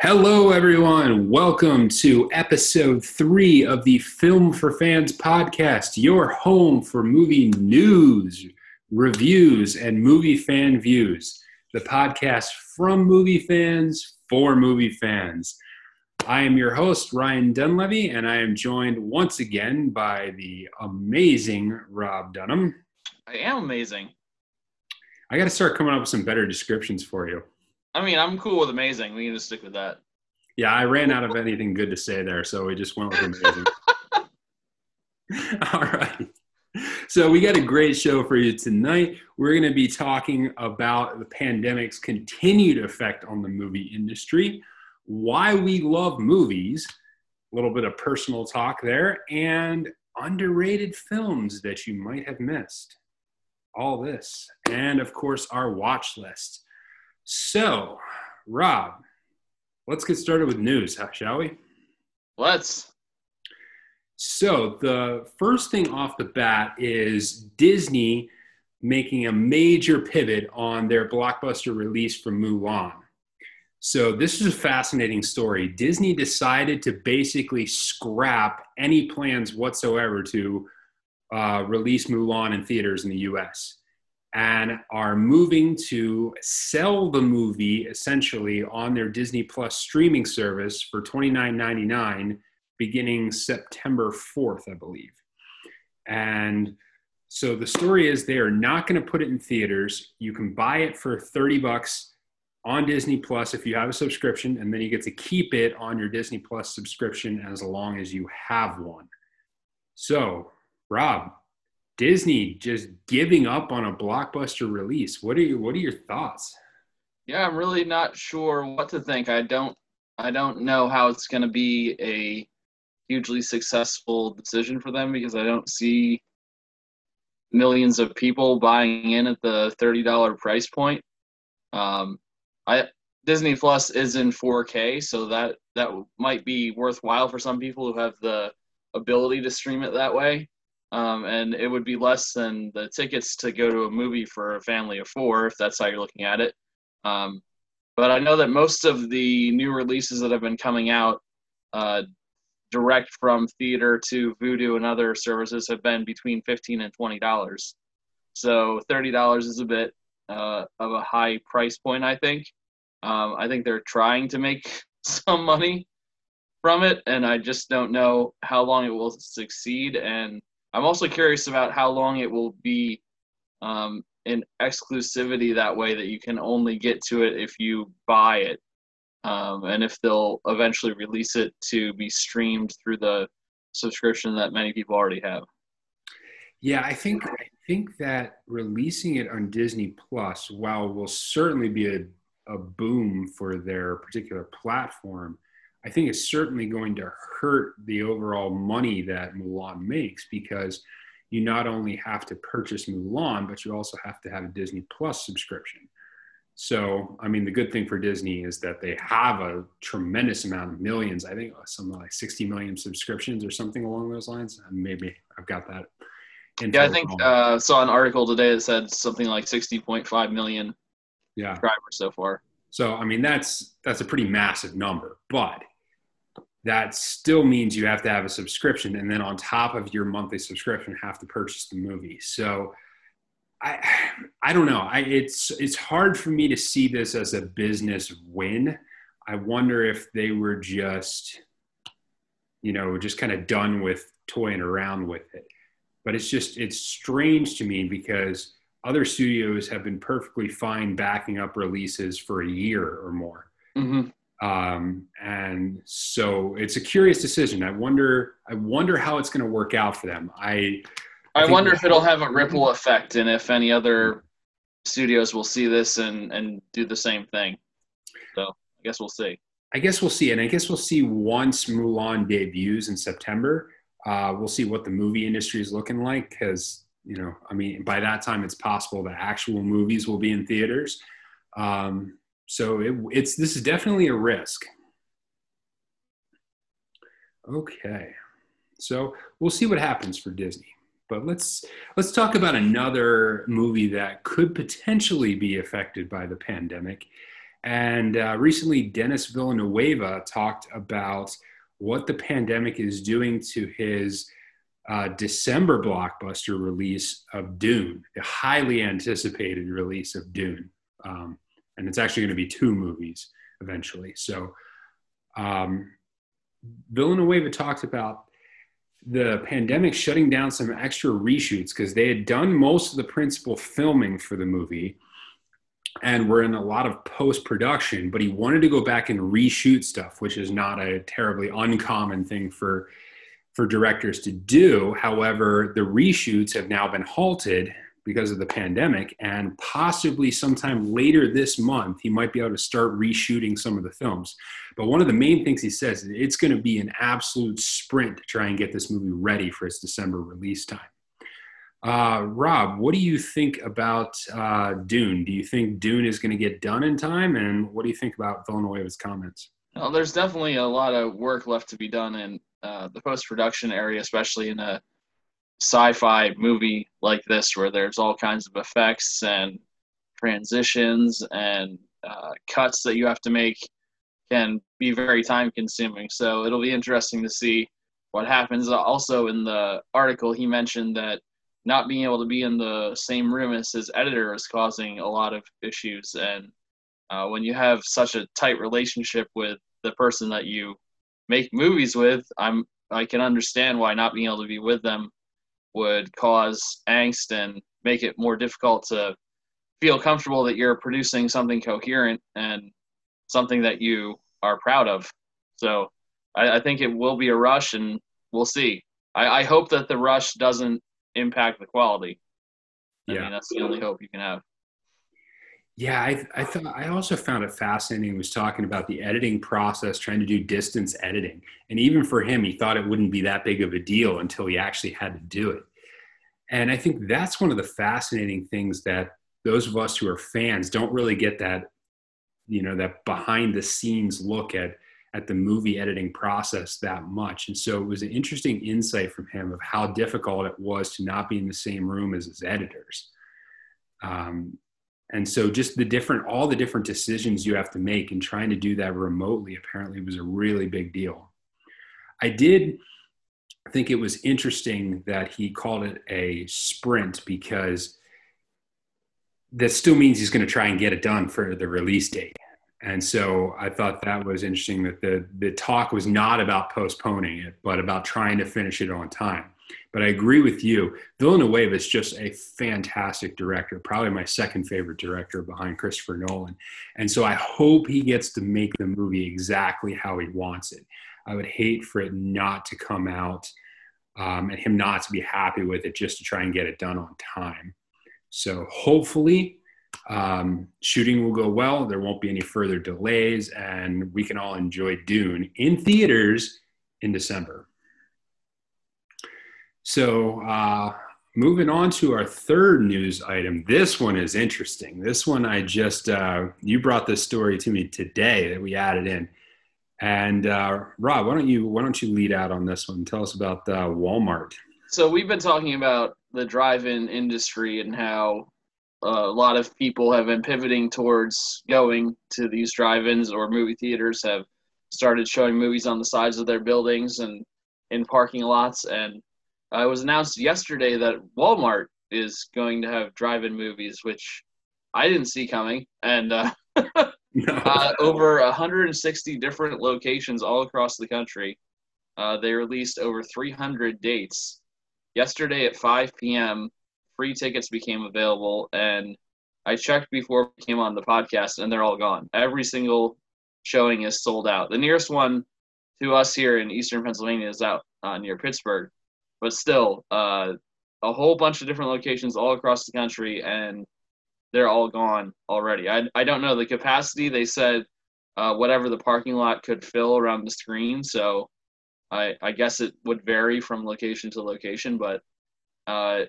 Hello, everyone. Welcome to episode three of the Film for Fans podcast, your home for movie news, reviews, and movie fan views. The podcast from movie fans for movie fans. I am your host, Ryan Dunlevy, and I am joined once again by the amazing Rob Dunham. I am amazing. I got to start coming up with some better descriptions for you. I mean, I'm cool with amazing. We can just stick with that. Yeah, I ran out of anything good to say there, so we just went with amazing. All right. So we got a great show for you tonight. We're going to be talking about the pandemic's continued effect on the movie industry, why we love movies, a little bit of personal talk there, and underrated films that you might have missed. All this, and of course, our watch list. So, Rob, let's get started with news, shall we? Let's. So, the first thing off the bat is Disney making a major pivot on their blockbuster release from Mulan. So, this is a fascinating story. Disney decided to basically scrap any plans whatsoever to uh, release Mulan in theaters in the US and are moving to sell the movie essentially on their Disney Plus streaming service for $29.99 beginning September 4th, I believe. And so the story is they are not going to put it in theaters. You can buy it for 30 bucks on Disney Plus if you have a subscription, and then you get to keep it on your Disney Plus subscription as long as you have one. So, Rob, Disney just giving up on a blockbuster release. What are you, what are your thoughts? Yeah, I'm really not sure what to think. I don't I don't know how it's going to be a hugely successful decision for them because I don't see millions of people buying in at the $30 price point. Um, I Disney Plus is in 4K, so that that might be worthwhile for some people who have the ability to stream it that way um, and it would be less than the tickets to go to a movie for a family of four, if that's how you're looking at it. Um, but I know that most of the new releases that have been coming out uh, direct from theater to Vudu and other services have been between fifteen and twenty dollars. So thirty dollars is a bit uh, of a high price point, I think. Um, I think they're trying to make some money from it, and I just don't know how long it will succeed and I'm also curious about how long it will be um, in exclusivity that way that you can only get to it if you buy it, um, and if they'll eventually release it to be streamed through the subscription that many people already have. Yeah, I think I think that releasing it on Disney Plus, while will certainly be a, a boom for their particular platform, I think it's certainly going to hurt the overall money that Mulan makes because you not only have to purchase Mulan, but you also have to have a Disney Plus subscription. So, I mean, the good thing for Disney is that they have a tremendous amount of millions. I think something like 60 million subscriptions or something along those lines. Maybe I've got that. Yeah, I think uh, saw an article today that said something like 60.5 million yeah. subscribers so far. So, I mean, that's that's a pretty massive number, but that still means you have to have a subscription and then on top of your monthly subscription have to purchase the movie. So i i don't know. I it's it's hard for me to see this as a business win. I wonder if they were just you know just kind of done with toying around with it. But it's just it's strange to me because other studios have been perfectly fine backing up releases for a year or more. Mm-hmm. Um, and so it's a curious decision. I wonder, I wonder how it's going to work out for them. I, I, I wonder if it'll have a ripple effect and if any other studios will see this and, and do the same thing. So I guess we'll see. I guess we'll see. And I guess we'll see once Mulan debuts in September. Uh, we'll see what the movie industry is looking like because, you know, I mean, by that time it's possible that actual movies will be in theaters. Um, so it, it's this is definitely a risk. Okay, so we'll see what happens for Disney. But let's let's talk about another movie that could potentially be affected by the pandemic, And uh, recently, Denis Villeneuve talked about what the pandemic is doing to his uh, December blockbuster release of Dune, the highly anticipated release of Dune. Um, and it's actually going to be two movies eventually. So, um, Villeneuve talked about the pandemic shutting down some extra reshoots because they had done most of the principal filming for the movie and were in a lot of post production, but he wanted to go back and reshoot stuff, which is not a terribly uncommon thing for for directors to do. However, the reshoots have now been halted because of the pandemic, and possibly sometime later this month, he might be able to start reshooting some of the films. But one of the main things he says is it's going to be an absolute sprint to try and get this movie ready for its December release time. Uh, Rob, what do you think about uh, Dune? Do you think Dune is going to get done in time? And what do you think about Villeneuve's comments? Well, there's definitely a lot of work left to be done in uh, the post production area, especially in a sci-fi movie like this where there's all kinds of effects and transitions and uh, cuts that you have to make can be very time consuming so it'll be interesting to see what happens. Also in the article he mentioned that not being able to be in the same room as his editor is causing a lot of issues. And uh, when you have such a tight relationship with the person that you make movies with i'm i can understand why not being able to be with them would cause angst and make it more difficult to feel comfortable that you're producing something coherent and something that you are proud of. So I, I think it will be a rush, and we'll see. I, I, hope that the rush doesn't impact the quality. I yeah. mean, that's the only hope you can have. Yeah, I, I thought I also found it fascinating. He was talking about the editing process, trying to do distance editing, and even for him, he thought it wouldn't be that big of a deal until he actually had to do it. And I think that's one of the fascinating things that those of us who are fans don't really get that, you know, that behind the scenes look at at the movie editing process that much. And so it was an interesting insight from him of how difficult it was to not be in the same room as his editors. Um, and so just the different all the different decisions you have to make and trying to do that remotely apparently was a really big deal. I did think it was interesting that he called it a sprint because that still means he's going to try and get it done for the release date. And so i thought that was interesting that the the talk was not about postponing it but about trying to finish it on time but I agree with you. Villeneuve is just a fantastic director, probably my second favorite director behind Christopher Nolan. And so I hope he gets to make the movie exactly how he wants it. I would hate for it not to come out um, and him not to be happy with it just to try and get it done on time. So hopefully, um, shooting will go well. There won't be any further delays, and we can all enjoy Dune in theaters in December. So, uh, moving on to our third news item. This one is interesting. This one I just, uh, you brought this story to me today that we added in. And uh, Rob, why don't you why don't you lead out on this one? Tell us about uh, Walmart. So we've been talking about the drive-in industry and how uh, a lot of people have been pivoting towards going to these drive-ins or movie theaters have started showing movies on the sides of their buildings and in parking lots and uh, it was announced yesterday that Walmart is going to have drive-in movies, which I didn't see coming, and uh, no. uh, over 160 different locations all across the country. Uh, they released over 300 dates. Yesterday at 5 p.m., free tickets became available, and I checked before we came on the podcast, and they're all gone. Every single showing is sold out. The nearest one to us here in Eastern Pennsylvania is out uh, near Pittsburgh but still, uh, a whole bunch of different locations all across the country, and they're all gone already. I, I don't know the capacity. They said uh, whatever the parking lot could fill around the screen. So I, I guess it would vary from location to location, but uh,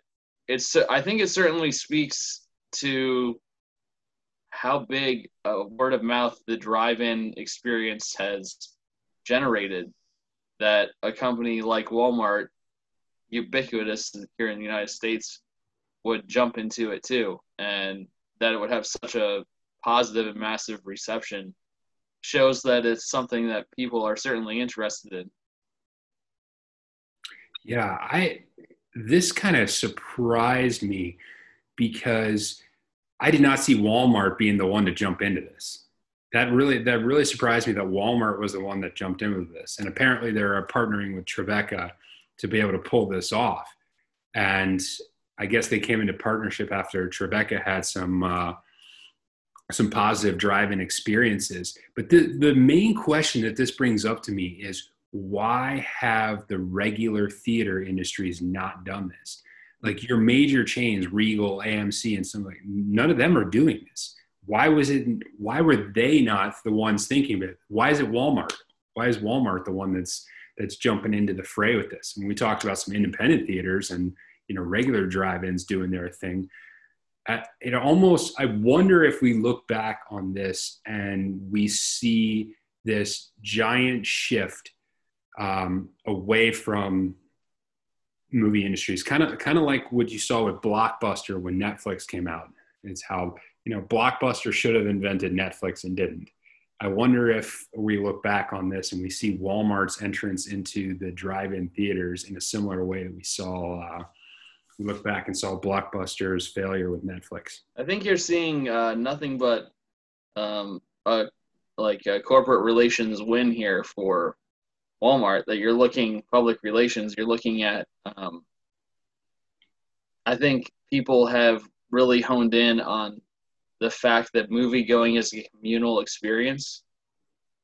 it's I think it certainly speaks to how big a word of mouth the drive-in experience has generated. That a company like Walmart ubiquitous here in the United States would jump into it too, and that it would have such a positive and massive reception shows that it's something that people are certainly interested in. Yeah, I this kind of surprised me because I did not see Walmart being the one to jump into this. That really that really surprised me that Walmart was the one that jumped into this. And apparently they're partnering with Tribeca to be able to pull this off. And I guess they came into partnership after Tribeca had some uh, some positive driving experiences. But the, the main question that this brings up to me is why have the regular theater industries not done this? Like your major chains, Regal, AMC, and some like none of them are doing this. Why was it? Why were they not the ones thinking of it? Why is it Walmart? Why is Walmart the one that's that's jumping into the fray with this? And we talked about some independent theaters and you know regular drive-ins doing their thing. It almost i wonder if we look back on this and we see this giant shift um, away from movie industries. Kind of kind of like what you saw with blockbuster when netflix came out. It's how you know blockbuster should have invented netflix and didn't i wonder if we look back on this and we see walmart's entrance into the drive-in theaters in a similar way that we saw uh, look back and saw Blockbuster's failure with Netflix? I think you're seeing uh, nothing but um, a, like a corporate relations win here for Walmart. That you're looking public relations. You're looking at. Um, I think people have really honed in on the fact that movie going is a communal experience,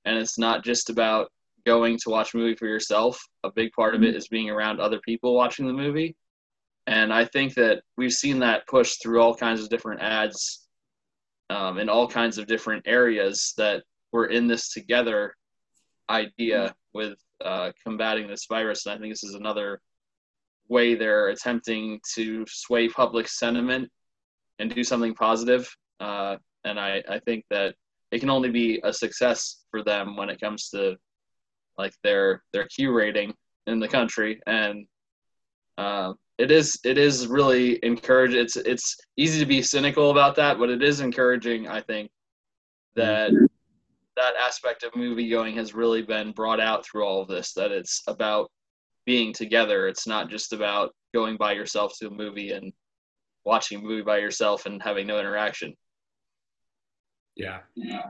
and it's not just about going to watch a movie for yourself. A big part of it mm-hmm. being around other people watching the movie and I think that we've seen that push through all kinds of different ads um, in all kinds of different areas that we're in this together idea with uh, combating this virus. And I think this is another way they're attempting to sway public sentiment and do something positive. Uh, and I, I think that it can only be a success for them when it comes to like their their Q rating in the country. And uh, it is it is really encouraging. It's it's easy to be cynical about that, but it is encouraging. I think that that aspect of movie going has really been brought out through all of this. That it's about being together. It's not just about going by yourself to a movie and watching a movie by yourself and having no interaction. Yeah. Yeah.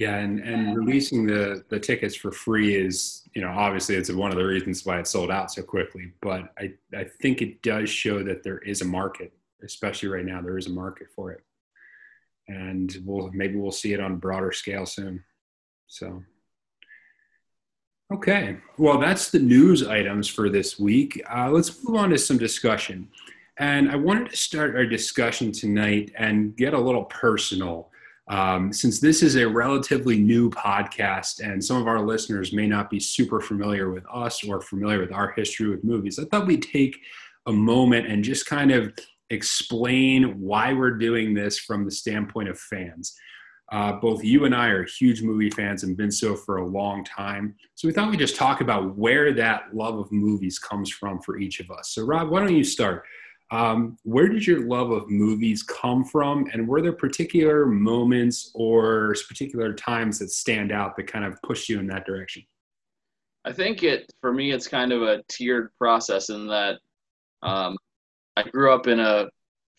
Yeah, and, and releasing the the tickets for free is, you know, obviously it's one of the reasons why it sold out so quickly. But I, I think it does show that there is a market, especially right now. There is a market for it, and we'll maybe we'll see it on a broader scale soon. So, okay, well that's the news items for this week. Uh, let's move on to some discussion, and I wanted to start our discussion tonight and get a little personal um, since this is a relatively new podcast and some of our listeners may not be super familiar with us or familiar with our history with movies, I thought we'd take a moment and just kind of explain why we're doing this from the standpoint of fans. Uh, both you and I are huge movie fans and been so for a long time. So we thought we'd just talk about where that love of movies comes from for each of us. So, Rob, why don't you start? Um, where did your love of movies come from, and were there particular moments or particular times that stand out that kind of pushed you in that direction? I think it for me, it's kind of a tiered process in that um, I grew up in a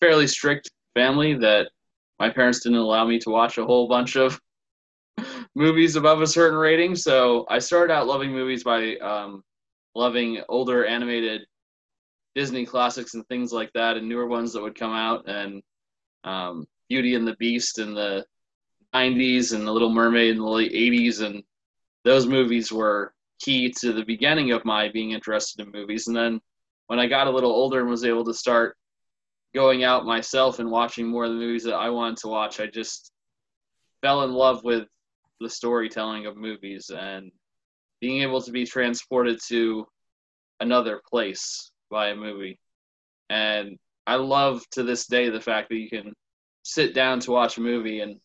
fairly strict family that my parents didn't allow me to watch a whole bunch of movies above a certain rating. So I started out loving movies by um, loving older animated Disney classics and things like that, and newer ones that would come out, and um, Beauty and the Beast in the 90s, and The Little Mermaid in the late 80s, and those movies were key to the beginning of my being interested in movies. And then when I got a little older and was able to start going out myself and watching more of the movies that I wanted to watch, I just fell in love with the storytelling of movies and being able to be transported to another place by a movie. And I love to this day the fact that you can sit down to watch a movie and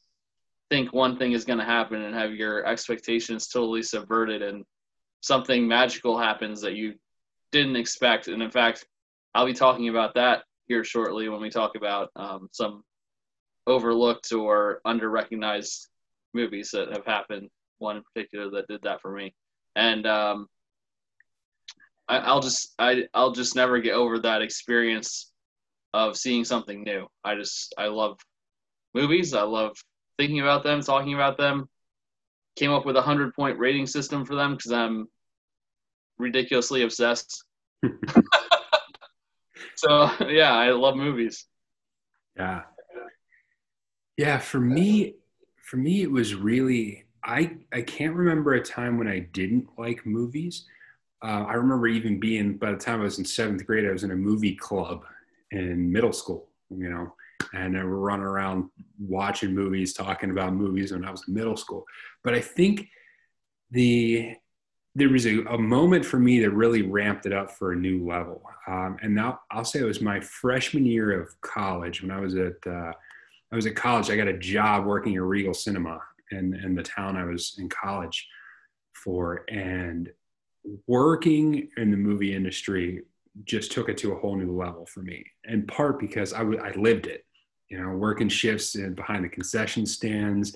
think one thing is going to happen and have your expectations totally subverted and something magical happens that you didn't expect. And in fact, I'll be talking about that here shortly when we talk about um, some overlooked or under-recognized movies that have happened. One in particular that did that for me, and um, I, I'll just I I'll just never get over that experience of seeing something new. I just I love movies. I love thinking about them, talking about them. Came up with a hundred point rating system for them because I'm ridiculously obsessed. so yeah, I love movies. Yeah. Yeah, for me for me it was really I I can't remember a time when I didn't like movies. Uh, I remember even being by the time I was in seventh grade, I was in a movie club in middle school, you know, and I were running around watching movies, talking about movies when I was in middle school. But I think the there was a, a moment for me that really ramped it up for a new level. Um, and now I'll say it was my freshman year of college when I was at uh, I was at college. I got a job working at Regal Cinema in, in the town I was in college for, and working in the movie industry just took it to a whole new level for me. In part because I, w- I lived it, you know, working shifts and behind the concession stands,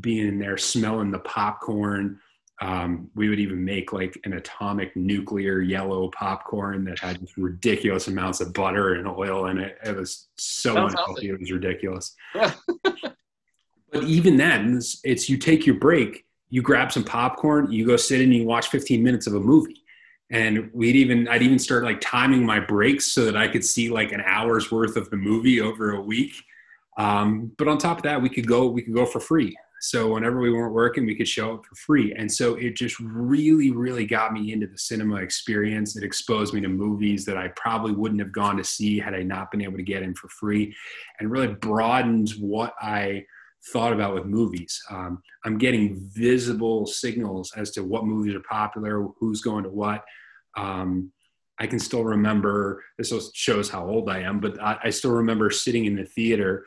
being there, smelling the popcorn um, we would even make like an atomic nuclear yellow popcorn that had ridiculous amounts of butter and oil in it. It was so Sounds unhealthy. Healthy. It was ridiculous. but even then, it's, it's you take your break, you grab some popcorn, you go sit and you watch 15 minutes of a movie. And we'd even, I'd even start like timing my breaks so that I could see like an hour's worth of the movie over a week. Um, but on top of that, we could go, we could go for free. So whenever we weren't working, we could show up for free. And so it just really, really got me into the cinema experience. It exposed me to movies that I probably wouldn't have gone to see had I not been able to get in for free, and really broadened what I thought about with movies. Um, I'm getting visible signals as to what movies are popular, who's going to what. Um, I can still remember, this shows how old I am, but I, I still remember sitting in the theater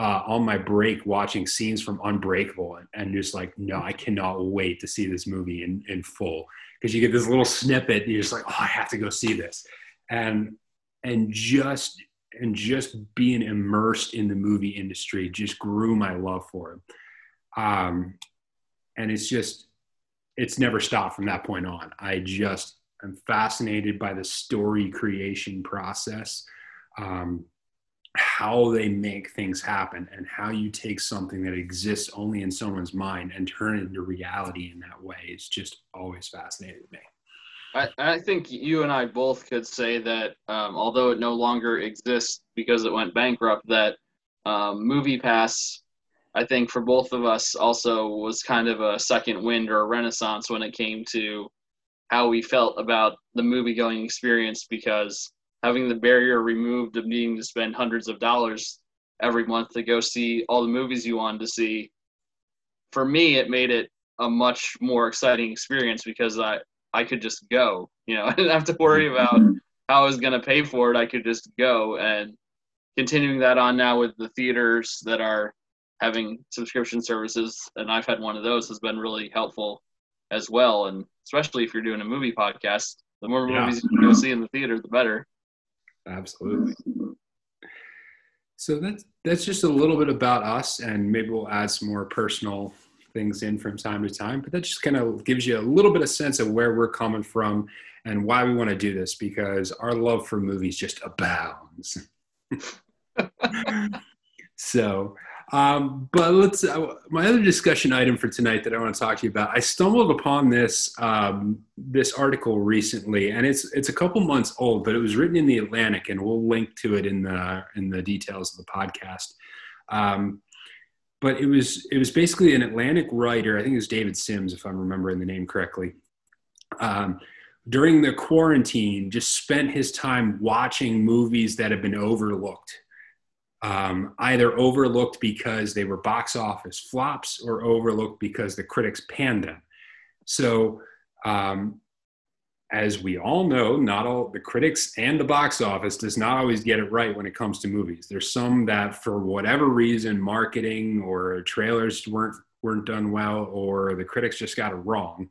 uh, on my break watching scenes from Unbreakable and, and, just like, no, I cannot wait to see this movie in, in full because you get this little snippet and you're just like, oh, I have to go see this, and and just and just being immersed in the movie industry just grew my love for it, um, and it's just it's never stopped from that point on. I just am fascinated by the story creation process. Um, how they make things happen and how you take something that exists only in someone's mind and turn it into reality in that way It's just always fascinated me. I, I think you and I both could say that um, although it no longer exists because it went bankrupt, that um, Movie Pass, I think for both of us also was kind of a second wind or a renaissance when it came to how we felt about the movie going experience because having the barrier removed of needing to spend hundreds of dollars every month to go see all the movies you wanted to see for me it made it a much more exciting experience because i i could just go you know i didn't have to worry mm-hmm. about how i was going to pay for it. I could just go. And continuing that on now with the theaters that are having subscription services and i've had one of those has been really helpful as well. And especially if you're doing a movie podcast the more yeah. movies you can go see in the theater the better. Absolutely. So that's that's just a little bit about us, and maybe we'll add some more personal things in from time to time. But that just kind of gives you a little bit of sense of where we're coming from and why we want to do this because our love for movies just abounds. so um, but let's. Uh, my other discussion item for tonight that I want to talk to you about. I stumbled upon this um, this article recently, and it's it's a couple months old, but it was written in the Atlantic, and we'll link to it in the in the details of the podcast. Um, but it was it was basically an Atlantic writer. I think it was David Sims, if I'm remembering the name correctly. Um, during the quarantine, just spent his time watching movies that have been overlooked um, either overlooked because they were box office flops or overlooked because the critics panned them. So, um, as we all know, not all the critics and the box office does not always get it right when it comes to movies. There's some that, for whatever reason, marketing or trailers weren't weren't done well, or the critics just got it wrong.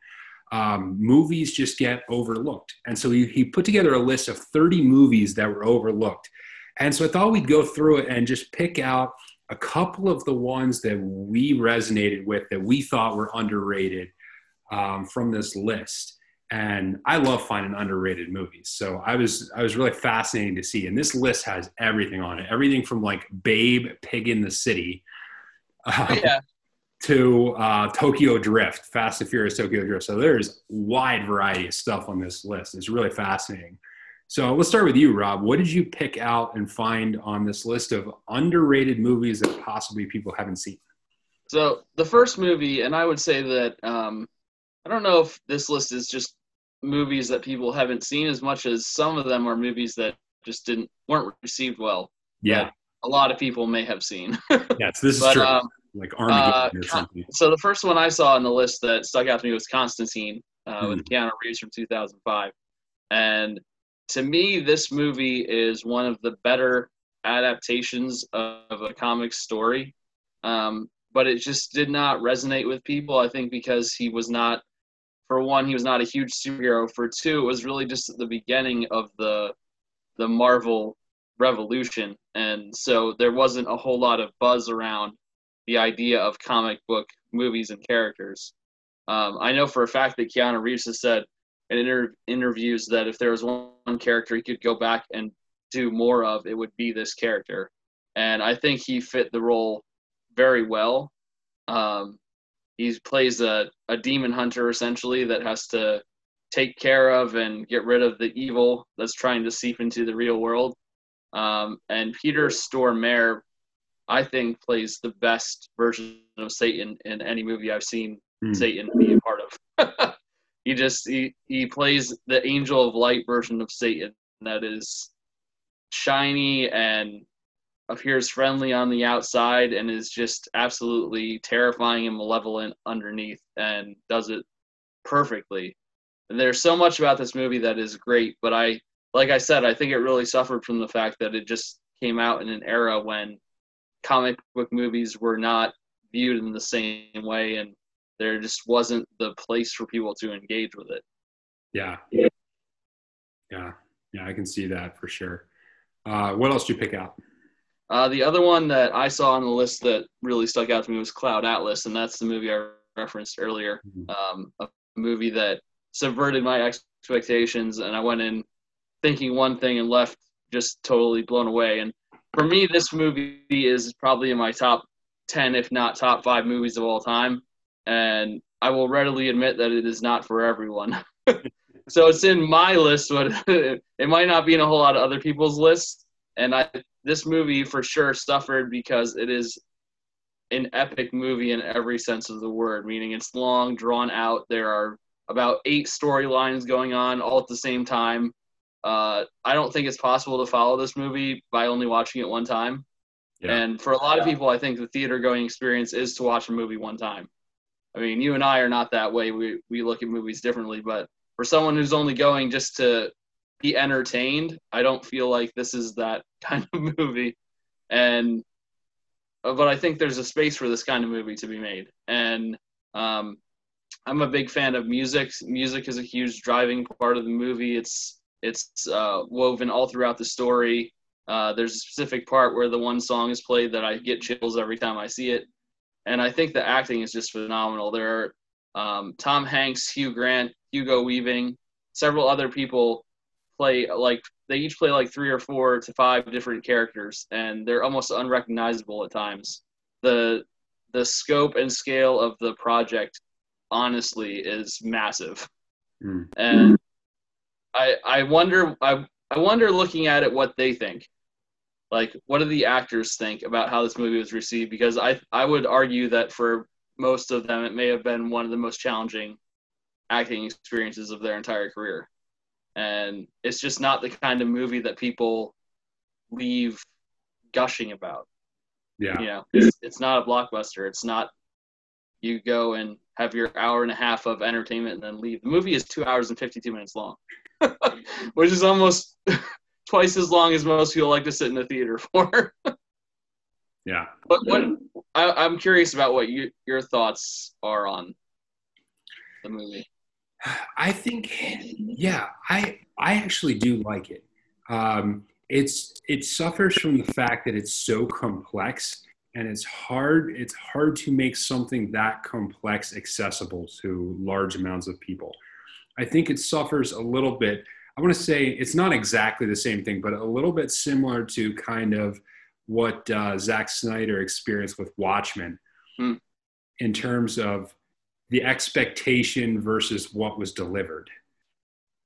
Um, movies just get overlooked, and so he, he put together a list of 30 movies that were overlooked and so I thought we'd go through it and just pick out a couple of the ones that we resonated with that we thought were underrated um, from this list. And I love finding underrated movies. So I was I was really fascinating to see. And this list has everything on it. Everything from like Babe, Pig in the City, uh, yeah. to uh, Tokyo Drift, Fast and Furious Tokyo Drift. So there's wide variety of stuff on this list. It's really fascinating. So let's start with you, Rob. What did you pick out and find on this list of underrated movies that possibly people haven't seen? So the first movie, and I would say that um, I don't know if this list is just movies that people haven't seen as much as some of them are movies that just didn't weren't received well. Yeah, a lot of people may have seen. yes, this is but, true. Um, like Armageddon uh, or something. So the first one I saw on the list that stuck out to me was Constantine uh, mm. with. Keanu Reeves from 2005, and to me, this movie is one of the better adaptations of a comic story. Um, but it just did not resonate with people. I think because he was not, for one, he was not a huge superhero. For two, it was really just the beginning of the the Marvel revolution, and so there wasn't a whole lot of buzz around the idea of comic book movies and characters. Um, I know for a fact that Keanu Reeves has said in inter- interviews that if there was one character he could go back and do more of, it would be this character. And I think he fit the role very well. Um, he plays a, a demon hunter essentially that has to take care of and get rid of the evil that's trying to seep into the real world. Um, and Peter Stormare, I think, plays the best version of Satan in any movie I've seen mm. Satan be a part of. He just he, he plays the angel of light version of Satan that is shiny and appears friendly on the outside and is just absolutely terrifying and malevolent underneath and does it perfectly. And there's so much about this movie that is great, but I like I said, I think it really suffered from the fact that it just came out in an era when comic book movies were not viewed in the same way and there just wasn't the place for people to engage with it. Yeah. Yeah. Yeah, I can see that for sure. Uh, what else did you pick out? Uh, the other one that I saw on the list that really stuck out to me was Cloud Atlas, and that's the movie I referenced earlier. Mm-hmm. Um, a movie that subverted my expectations, and I went in thinking one thing and left just totally blown away. And for me, this movie is probably in my top 10, if not top five movies of all time and I will readily admit that it is not for everyone. so it's in my list, but it might not be in a whole lot of other people's lists. And I, this movie for sure suffered because it is an epic movie in every sense of the word, meaning it's long, drawn out. There are about eight storylines going on all at the same time. Uh, I don't think it's possible to follow this movie by only watching it one time. Yeah. And for a lot of people, I think the theater going experience is to watch a movie one time. I mean, you and I are not that way. We we look at movies differently, but for someone who's only going just to be entertained, I don't feel like this is that kind of movie. And uh, but I think there's a space for this kind of movie to be made. And um, I'm a big fan of music. Music is a huge driving part of the movie. It's it's uh, woven all throughout the story. Uh, there's a specific part where the one song is played that I get chills every time I see it and I think the acting is just phenomenal. There are um, Tom Hanks, Hugh Grant, Hugo Weaving, several other people play like they each play like three or four to five different characters, and they're almost unrecognizable at times. the The scope and scale of the project, honestly, is massive, mm. and I I wonder I I wonder looking at it what they think like what do the actors think about how this movie was received because i i would argue that for most of them it may have been one of the most challenging acting experiences of their entire career and it's just not the kind of movie that people leave gushing about yeah you know it's, it's not a blockbuster it's not you go and have your hour and a half of entertainment and then leave the movie is two hours and 52 minutes long which is almost twice as long as most people like to sit in the theater for. yeah. But what I, am curious about what you, your thoughts are on the movie. I think, yeah, I I actually do like it. Um, it's it suffers from the fact that it's so complex and it's hard it's hard to make something that complex accessible to large amounts of people i think it suffers a little bit i want to say it's not exactly the same thing but a little bit similar to kind of what uh, Zack Snyder experienced with Watchmen Hmm. in terms of the expectation versus what was delivered.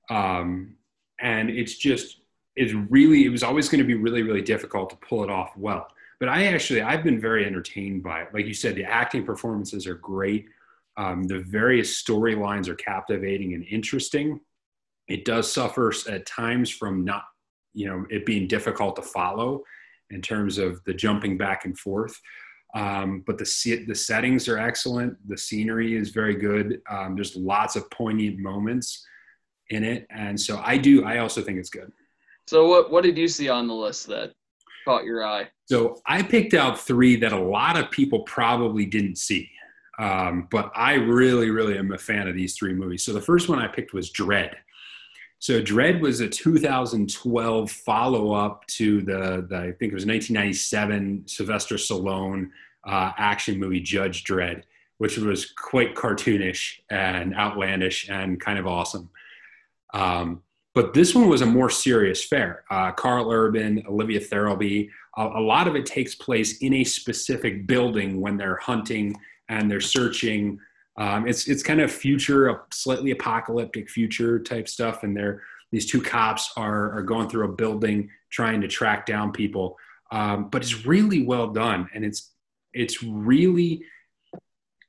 Um, and it's just, it's really, it was always going to be really, really difficult to pull it off well. But I actually, I've been very entertained by it. Like you said, the acting performances are great. Um, the various storylines are captivating and interesting. It does suffer at times from not, you know, it being difficult to follow in terms of the jumping back and forth. Um, but the the settings are excellent. The scenery is very good. Um, there's lots of poignant moments in it, and so I do. I also think it's good. So what what did you see on the list that caught your eye? So I picked out three that a lot of people probably didn't see, um, but I really, really am a fan of these three movies. So the first one I picked was Dredd. So Dredd was a 2012 follow-up to the, the I think it was 1997 Sylvester Stallone uh, action movie Judge Dredd, which was quite cartoonish and outlandish and kind of awesome. Um, but this one was a more serious fare. Uh, Karl Urban, Olivia Thirlby, a, a lot of it takes place in a specific building when they're hunting and they're searching. Um, it's it's kind of future, slightly apocalyptic future type stuff, and they're these two cops are are going through a building trying to track down people. Um, but it's really well done, and it's it's really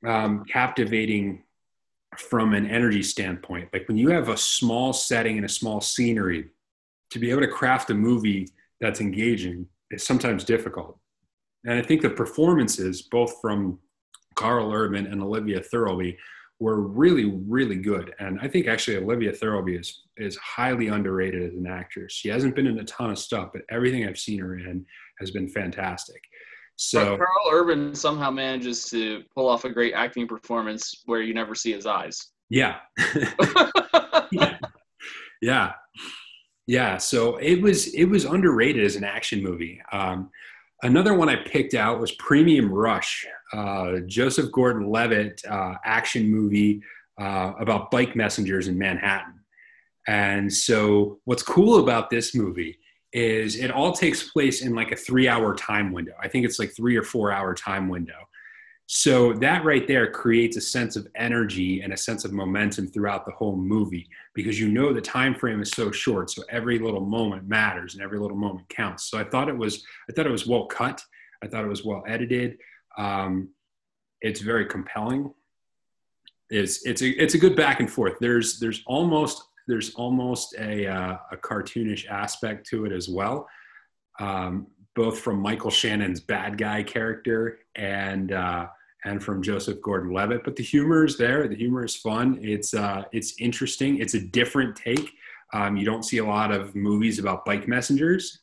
um, captivating from an energy standpoint. Like when you have a small setting and a small scenery, to be able to craft a movie that's engaging is sometimes difficult. And I think the performances, both from Karl Urban and Olivia Thirlby, were really, really good. And I think actually Olivia Thirlby is is highly underrated as an actress. She hasn't been in a ton of stuff, but everything I've seen her in has been fantastic. So Karl Urban somehow manages to pull off a great acting performance where you never see his eyes. Yeah. yeah. yeah. Yeah. So it was it was underrated as an action movie. Um, another one I picked out was Premium Rush, uh, Joseph Gordon-Levitt uh, action movie uh, about bike messengers in Manhattan. And so, what's cool about this movie is it all takes place in like a three hour time window. I think it's like three or four hour time window. So that right there creates a sense of energy and a sense of momentum throughout the whole movie because you know the time frame is so short. So every little moment matters and every little moment counts. So I thought it was I thought it was well cut. I thought it was well edited. Um, it's very compelling. It's it's a it's a good back and forth. There's there's almost there's almost a, uh, a cartoonish aspect to it as well, um, both from Michael Shannon's bad guy character and uh, and from Joseph Gordon-Levitt. But the humor is there. The humor is fun. It's uh, it's interesting. It's a different take. Um, you don't see a lot of movies about bike messengers,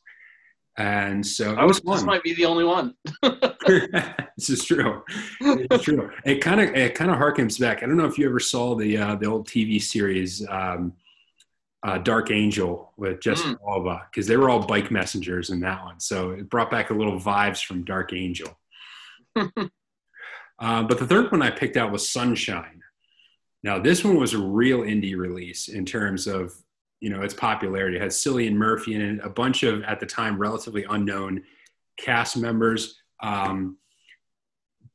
and so I was this might be the only one. this is true. It's true. It kind of it kind of harkens back. I don't know if you ever saw the uh, the old TV series. Um, uh, Dark Angel with Jessica mm. Alba because they were all bike messengers in that one. So it brought back a little vibes from Dark Angel. uh, but the third one I picked out was Sunshine. Now this one was a real indie release in terms of you know its popularity. It had Cillian Murphy and a bunch of at the time relatively unknown cast members. Um,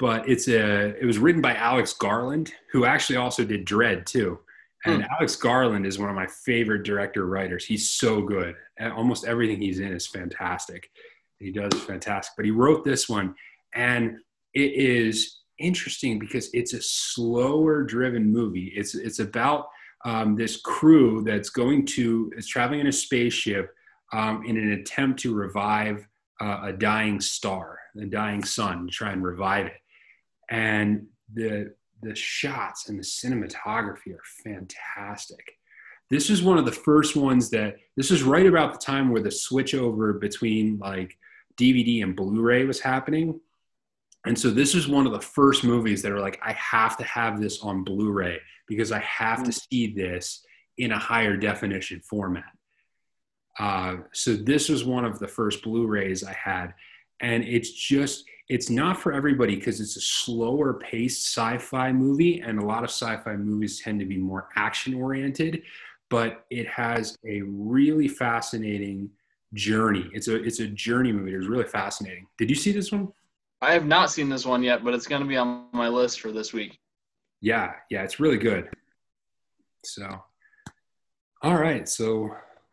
but it's a it was written by Alex Garland, who actually also did Dredd too. And hmm. Alex Garland is one of my favorite director writers. He's so good. Almost everything he's in is fantastic. He does fantastic. But he wrote this one, and it is interesting because it's a slower driven movie. It's it's about um, this crew that's going to is traveling in a spaceship um, in an attempt to revive uh, a dying star, a dying sun, to try and revive it. And the the shots and the cinematography are fantastic. This is one of the first ones that this is right about the time where the switch over between like DVD and Blu-ray was happening. And so this is one of the first movies that are like, I have to have this on Blu-ray because I have to mm. see this in a higher definition format. Uh, so this was one of the first Blu-rays I had, and it's just it's not for everybody because it's a slower paced sci-fi movie and a lot of sci-fi movies tend to be more action oriented but it has a really fascinating journey. It's a it's a journey movie. It's really fascinating. Did you see this one? I have not seen this one yet, but it's going to be on my list for this week. yeah yeah it's really good. So all right so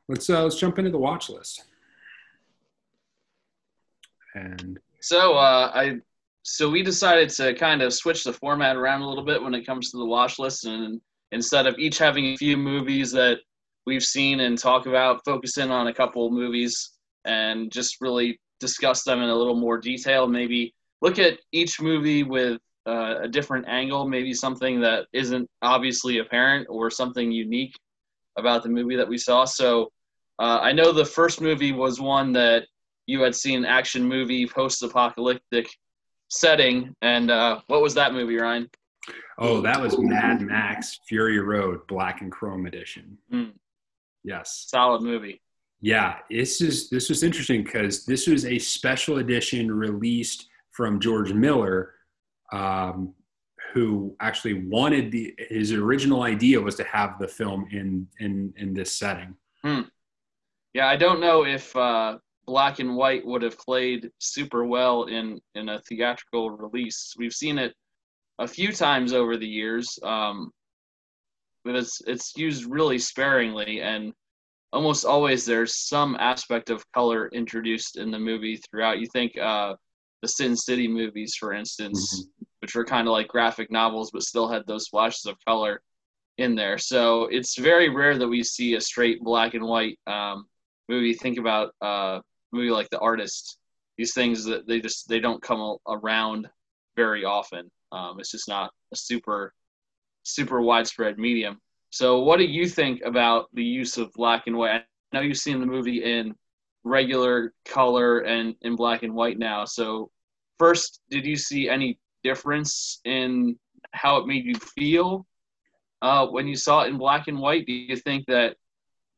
let's uh let's jump into the watch list. And So uh, I so we decided to kind of switch the format around a little bit when it comes to the watch list, and instead of each having a few movies that we've seen and talk about, focus in on a couple movies and just really discuss them in a little more detail. Maybe look at each movie with uh, a different angle, maybe something that isn't obviously apparent or something unique about the movie that we saw. So uh, I know the first movie was one that you had seen action movie post-apocalyptic setting and uh, what was that movie ryan? Oh that was mad max fury road black and chrome edition. Hmm. yes. Solid movie. Yeah, this is this was interesting because this was a special edition released from George Miller, um, who actually wanted the his original idea was to have the film in in in this setting. yeah i don't know if uh, black and white would have played super well in in a theatrical release. We've seen it a few times over the years um, but it's it's used really sparingly and almost always there's some aspect of color introduced in the movie throughout. You think uh, the sin city movies for instance which were kind of like graphic novels but still had those flashes of color in there. So it's very rare that we see a straight black and white um, movie. Think about uh, movie like the artist these things that they just they don't come around very often. Um, it's just not a super super widespread medium. So what do you think about the use of black and white? I know you've seen the movie in regular color and in black and white now. So first did you see any difference in how it made you feel uh, when you saw it in black and white? Do you think that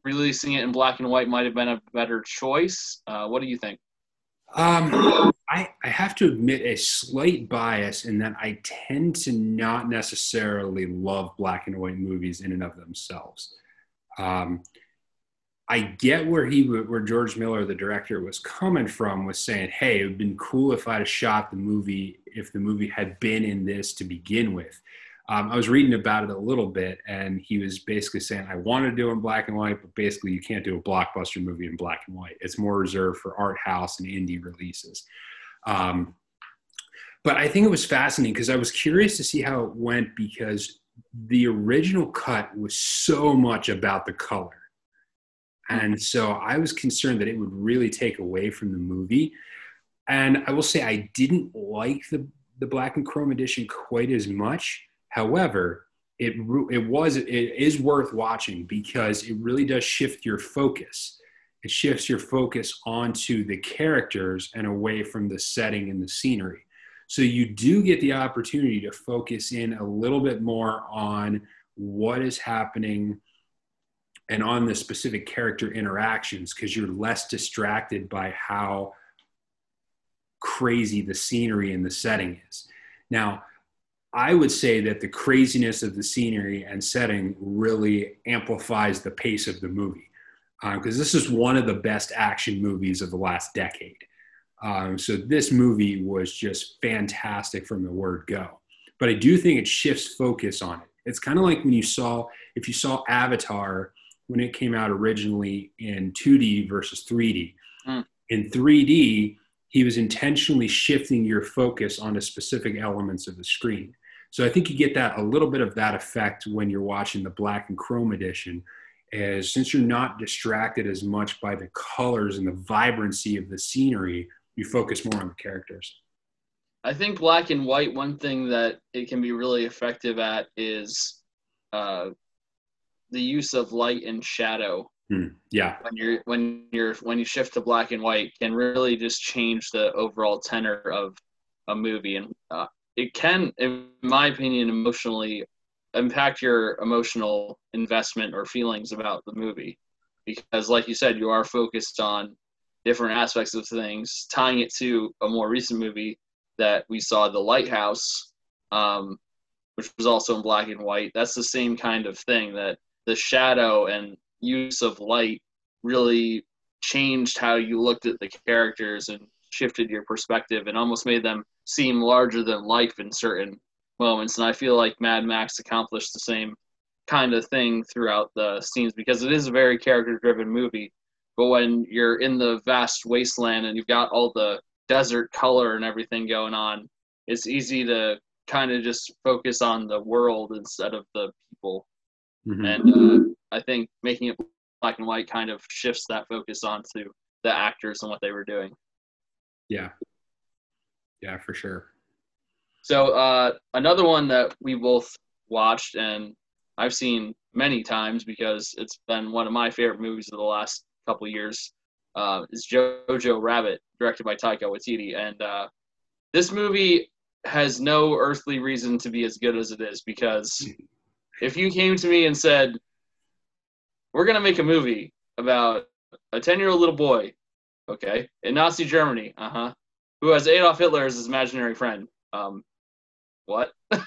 releasing it in black and white might have been a better choice uh, what do you think Um, I, I have to admit a slight bias in that I tend to not necessarily love black and white movies in and of themselves. Um, I get where he where George Miller, the director, was coming from, was saying, "Hey, it would have been cool if I'd have shot the movie if the movie had been in this to begin with." Um, I was reading about it a little bit, and he was basically saying, "I want to do it in black and white, but basically you can't do a blockbuster movie in black and white. It's more reserved for art house and indie releases." Um, but I think it was fascinating because I was curious to see how it went because the original cut was so much about the color. And so I was concerned that it would really take away from the movie. And I will say I didn't like the, the black and chrome edition quite as much. However, it, it was it is worth watching because it really does shift your focus. It shifts your focus onto the characters and away from the setting and the scenery. So you do get the opportunity to focus in a little bit more on what is happening and on the specific character interactions because you're less distracted by how crazy the scenery and the setting is. Now, I would say that the craziness of the scenery and setting really amplifies the pace of the movie because this is one of the best action movies of the last decade. Um, so this movie was just fantastic from the word go. But I do think it shifts focus on it. It's kind of like when you saw, if you saw Avatar when it came out originally in 2D versus 3D. Mm. In 3D, he was intentionally shifting your focus onto specific elements of the screen. So I think you get that a little bit of that effect when you're watching the black and chrome edition. Is since you're not distracted as much by the colors and the vibrancy of the scenery, you focus more on the characters. I think black and white. One thing that it can be really effective at is uh, the use of light and shadow. Hmm. Yeah, When you're when you're when you shift to black and white, can really just change the overall tenor of a movie, and uh, it can, in my opinion, emotionally impact your emotional investment or feelings about the movie, because, like you said, you are focused on different aspects of things, tying it to a more recent movie that we saw the lighthouse, um, which was also in black and white. That's the same kind of thing that the shadow and use of light really changed how you looked at the characters and shifted your perspective and almost made them seem larger than life in certain moments. And I feel like Mad Max accomplished the same kind of thing throughout the scenes because it is a very character driven movie. But when you're in the vast wasteland and you've got all the desert color and everything going on, it's easy to kind of just focus on the world instead of the people. Mm-hmm. And uh, I think making it black and white kind of shifts that focus onto the actors and what they were doing. Yeah. Yeah, for sure. So uh, another one that we both watched and I've seen many times because it's been one of my favorite movies of the last couple years uh, is Jojo Rabbit, directed by Taika Waititi, and uh, this movie has no earthly reason to be as good as it is because if you came to me and said, "We're gonna make a movie about a ten-year-old little boy, okay, in Nazi Germany, uh huh, who has Adolf Hitler as his imaginary friend," um, what? yeah.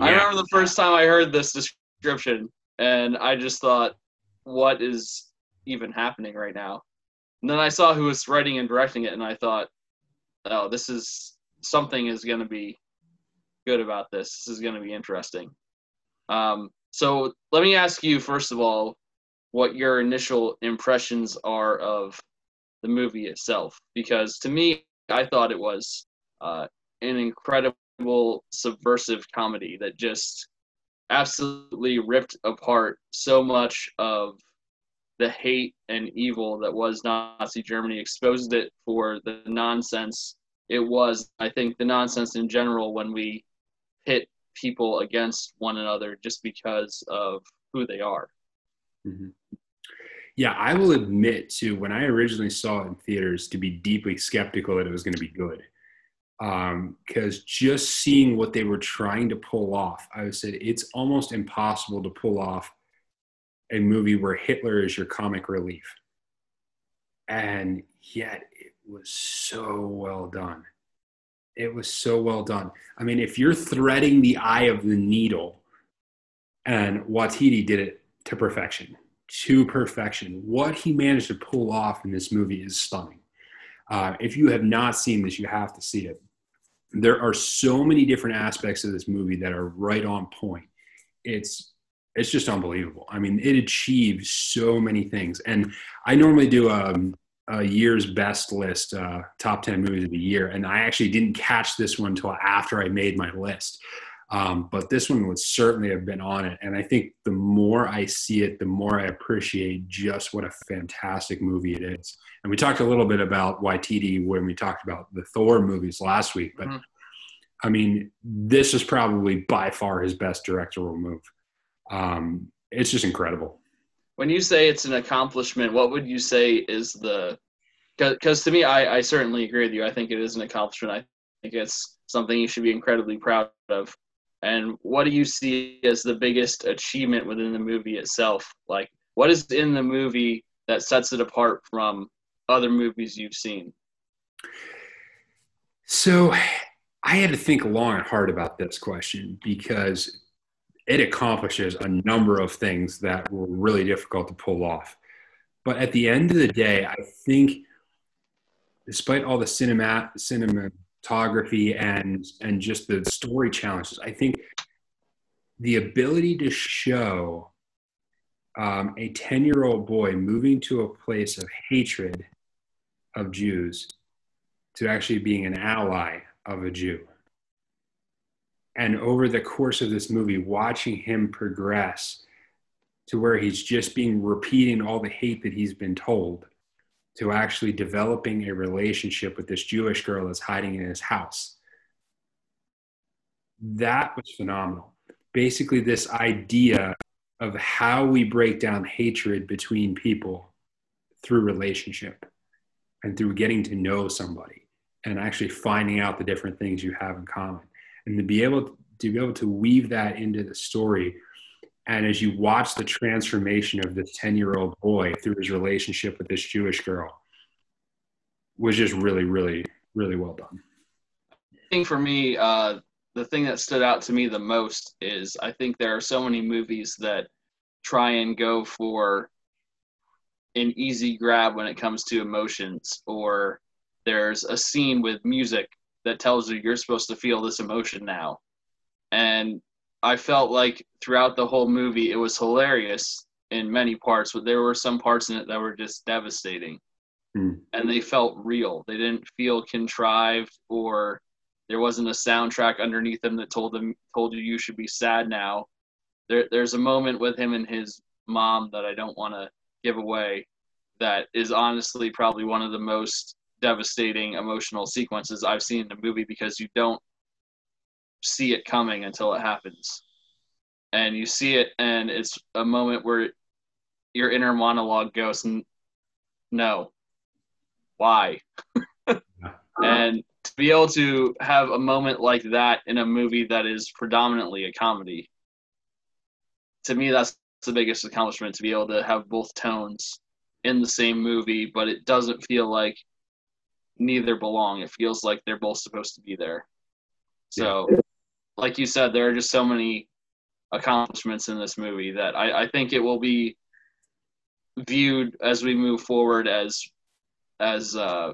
I remember the first time I heard this description, and I just thought, what is even happening right now? And then I saw who was writing and directing it, and I thought, oh, this is something is going to be good about this. This is going to be interesting. Um, so let me ask you first of all, what your initial impressions are of the movie itself, because to me, I thought it was uh, an incredible subversive comedy that just absolutely ripped apart so much of the hate and evil that was Nazi Germany, exposed it for the nonsense it was. I think the nonsense in general when we pit people against one another just because of who they are. Mm-hmm. Yeah, I will admit to when I originally saw it in theaters to be deeply skeptical that it was going to be good because um, just seeing what they were trying to pull off, I said it's almost impossible to pull off a movie where Hitler is your comic relief. And yet it was so well done. It was so well done. I mean, if you're threading the eye of the needle, and Waititi did it to perfection, to perfection. What he managed to pull off in this movie is stunning. Uh, if you have not seen this, you have to see it there are so many different aspects of this movie that are right on point. It's it's just unbelievable. I mean, it achieves so many things. And I normally do a, um, a year's best list, uh, top 10 movies of the year. And I actually didn't catch this one until after I made my list. Um, but this one would certainly have been on it. And I think the more I see it, the more I appreciate just what a fantastic movie it is. And we talked a little bit about Waititi when we talked about the Thor movies last week, but mm-hmm. I mean, this is probably by far his best directorial move. Um, it's just incredible. When you say it's an accomplishment, what would you say is the? Because to me, I, I certainly agree with you. I think it is an accomplishment. I think it's something you should be incredibly proud of. And what do you see as the biggest achievement within the movie itself? Like, what is in the movie that sets it apart from other movies you've seen? So I had to think long and hard about this question because it accomplishes a number of things that were really difficult to pull off. But at the end of the day, I think despite all the cinema, cinematography and and just the story challenges, I think the ability to show um, a 10 year old boy moving to a place of hatred of Jews to actually being an ally of a Jew. And over the course of this movie, watching him progress to where he's just being repeating all the hate that he's been told to actually developing a relationship with this Jewish girl that's hiding in his house. That was phenomenal. Basically, this idea of how we break down hatred between people through relationship and through getting to know somebody and actually finding out the different things you have in common and to be able to be able to weave that into the story and as you watch the transformation of this 10 year old boy through his relationship with this jewish girl was just really, really, really well done. I think for me, uh, the thing that stood out to me the most is I think there are so many movies that try and go for an easy grab when it comes to emotions, or there's a scene with music that tells you you're supposed to feel this emotion now. And I felt like throughout the whole movie, it was hilarious in many parts, but there were some parts in it that were just devastating. Mm. And they felt real. They didn't feel contrived or there wasn't a soundtrack underneath them that told them told you you should be sad now. There, there's a moment with him and his mom that I don't want to give away that is honestly probably one of the most devastating emotional sequences I've seen in a movie because you don't see it coming until it happens. And you see it, and it's a moment where your inner monologue goes, No, why? and to be able to have a moment like that in a movie that is predominantly a comedy, to me, that's the biggest accomplishment to be able to have both tones in the same movie, but it doesn't feel like neither belong. It feels like they're both supposed to be there. So, like you said, there are just so many accomplishments in this movie that I, I think it will be viewed as we move forward as as uh,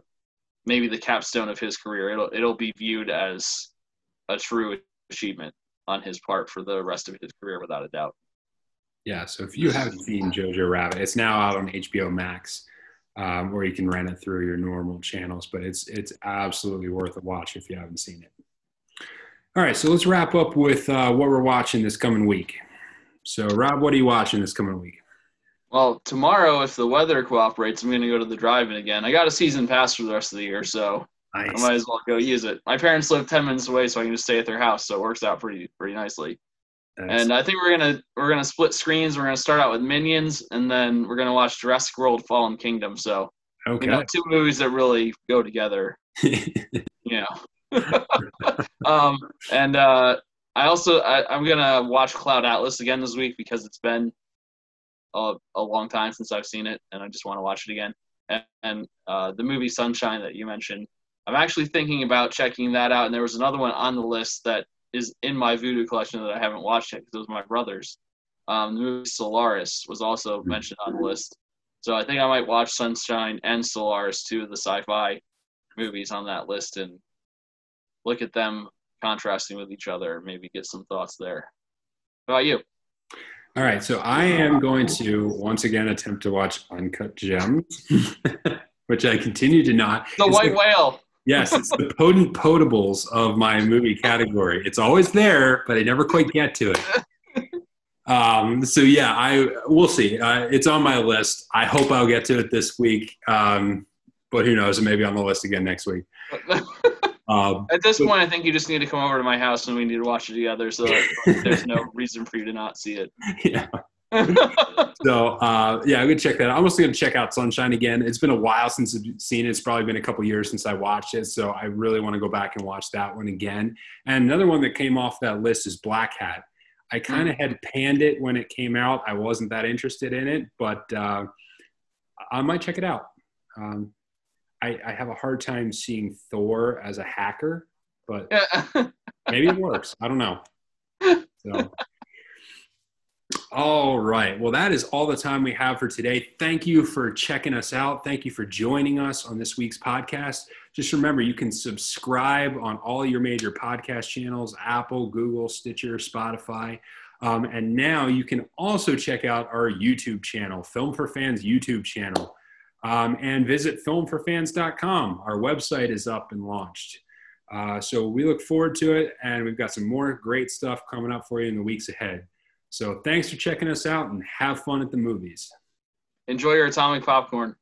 maybe the capstone of his career. It'll it'll be viewed as a true achievement on his part for the rest of his career, without a doubt. Yeah. So if you haven't seen Jojo Rabbit, it's now out on HBO Max, um, or you can rent it through your normal channels. But it's it's absolutely worth a watch if you haven't seen it. All right, so let's wrap up with uh, what we're watching this coming week. So, Rob, what are you watching this coming week? Well, tomorrow, if the weather cooperates, I'm going to go to the drive-in again. I got a season pass for the rest of the year, so nice. I might as well go use it. My parents live ten minutes away, so I can just stay at their house, so it works out pretty pretty nicely. And I think we're gonna we're gonna split screens. We're gonna start out with Minions, and then we're gonna watch Jurassic World: Fallen Kingdom. So, okay. you know, two movies that really go together. you know. um, and uh, I also I, am gonna watch Cloud Atlas again this week because it's been a, a long time since I've seen it, and I just want to watch it again. And, and uh, the movie Sunshine that you mentioned, I'm actually thinking about checking that out. And there was another one on the list that is in my Vudu collection that I haven't watched yet because it was my brother's. Um, the movie Solaris was also hmm. mentioned on the list. So I think I might watch Sunshine and Solaris, two of the sci-fi movies on that list, and look at them contrasting with each other. Maybe get some thoughts there. How about you? All right, so I am going to once again attempt to watch Uncut Gems, which I continue to not. The White the, Whale. Yes, it's the potent potables of my movie category. It's always there, but I never quite get to it. Um, so yeah, I we'll see. Uh, it's on my list. I hope I'll get to it this week. Um, but who knows? It may be on the list again next week. Um, At this but, point, I think you just need to come over to my house and we need to watch it together. So there's no reason for you to not see it. Yeah. so uh, yeah, I'm gonna check that. out. I'm also gonna check out Sunshine again. It's been a while since I've seen it. It's probably been a couple years since I watched it, so I really want to go back and watch that one again. And another one that came off that list is Blackhat. I kind of mm. had panned it when it came out. I wasn't that interested in it, but uh, I might check it out. Um, I, I, have a hard time seeing Thor as a hacker, but maybe it works. I don't know. So. All right. Well, that is all the time we have for today. Thank you for checking us out. Thank you for joining us on this week's podcast. Just remember, you can subscribe on all your major podcast channels Apple, Google, Stitcher, Spotify. Um, and now you can also check out our YouTube channel, Film for Fans YouTube channel, um, and visit filmforfans.com. Our website is up and launched. Uh, so we look forward to it, and we've got some more great stuff coming up for you in the weeks ahead. So thanks for checking us out and have fun at the movies. Enjoy your atomic popcorn.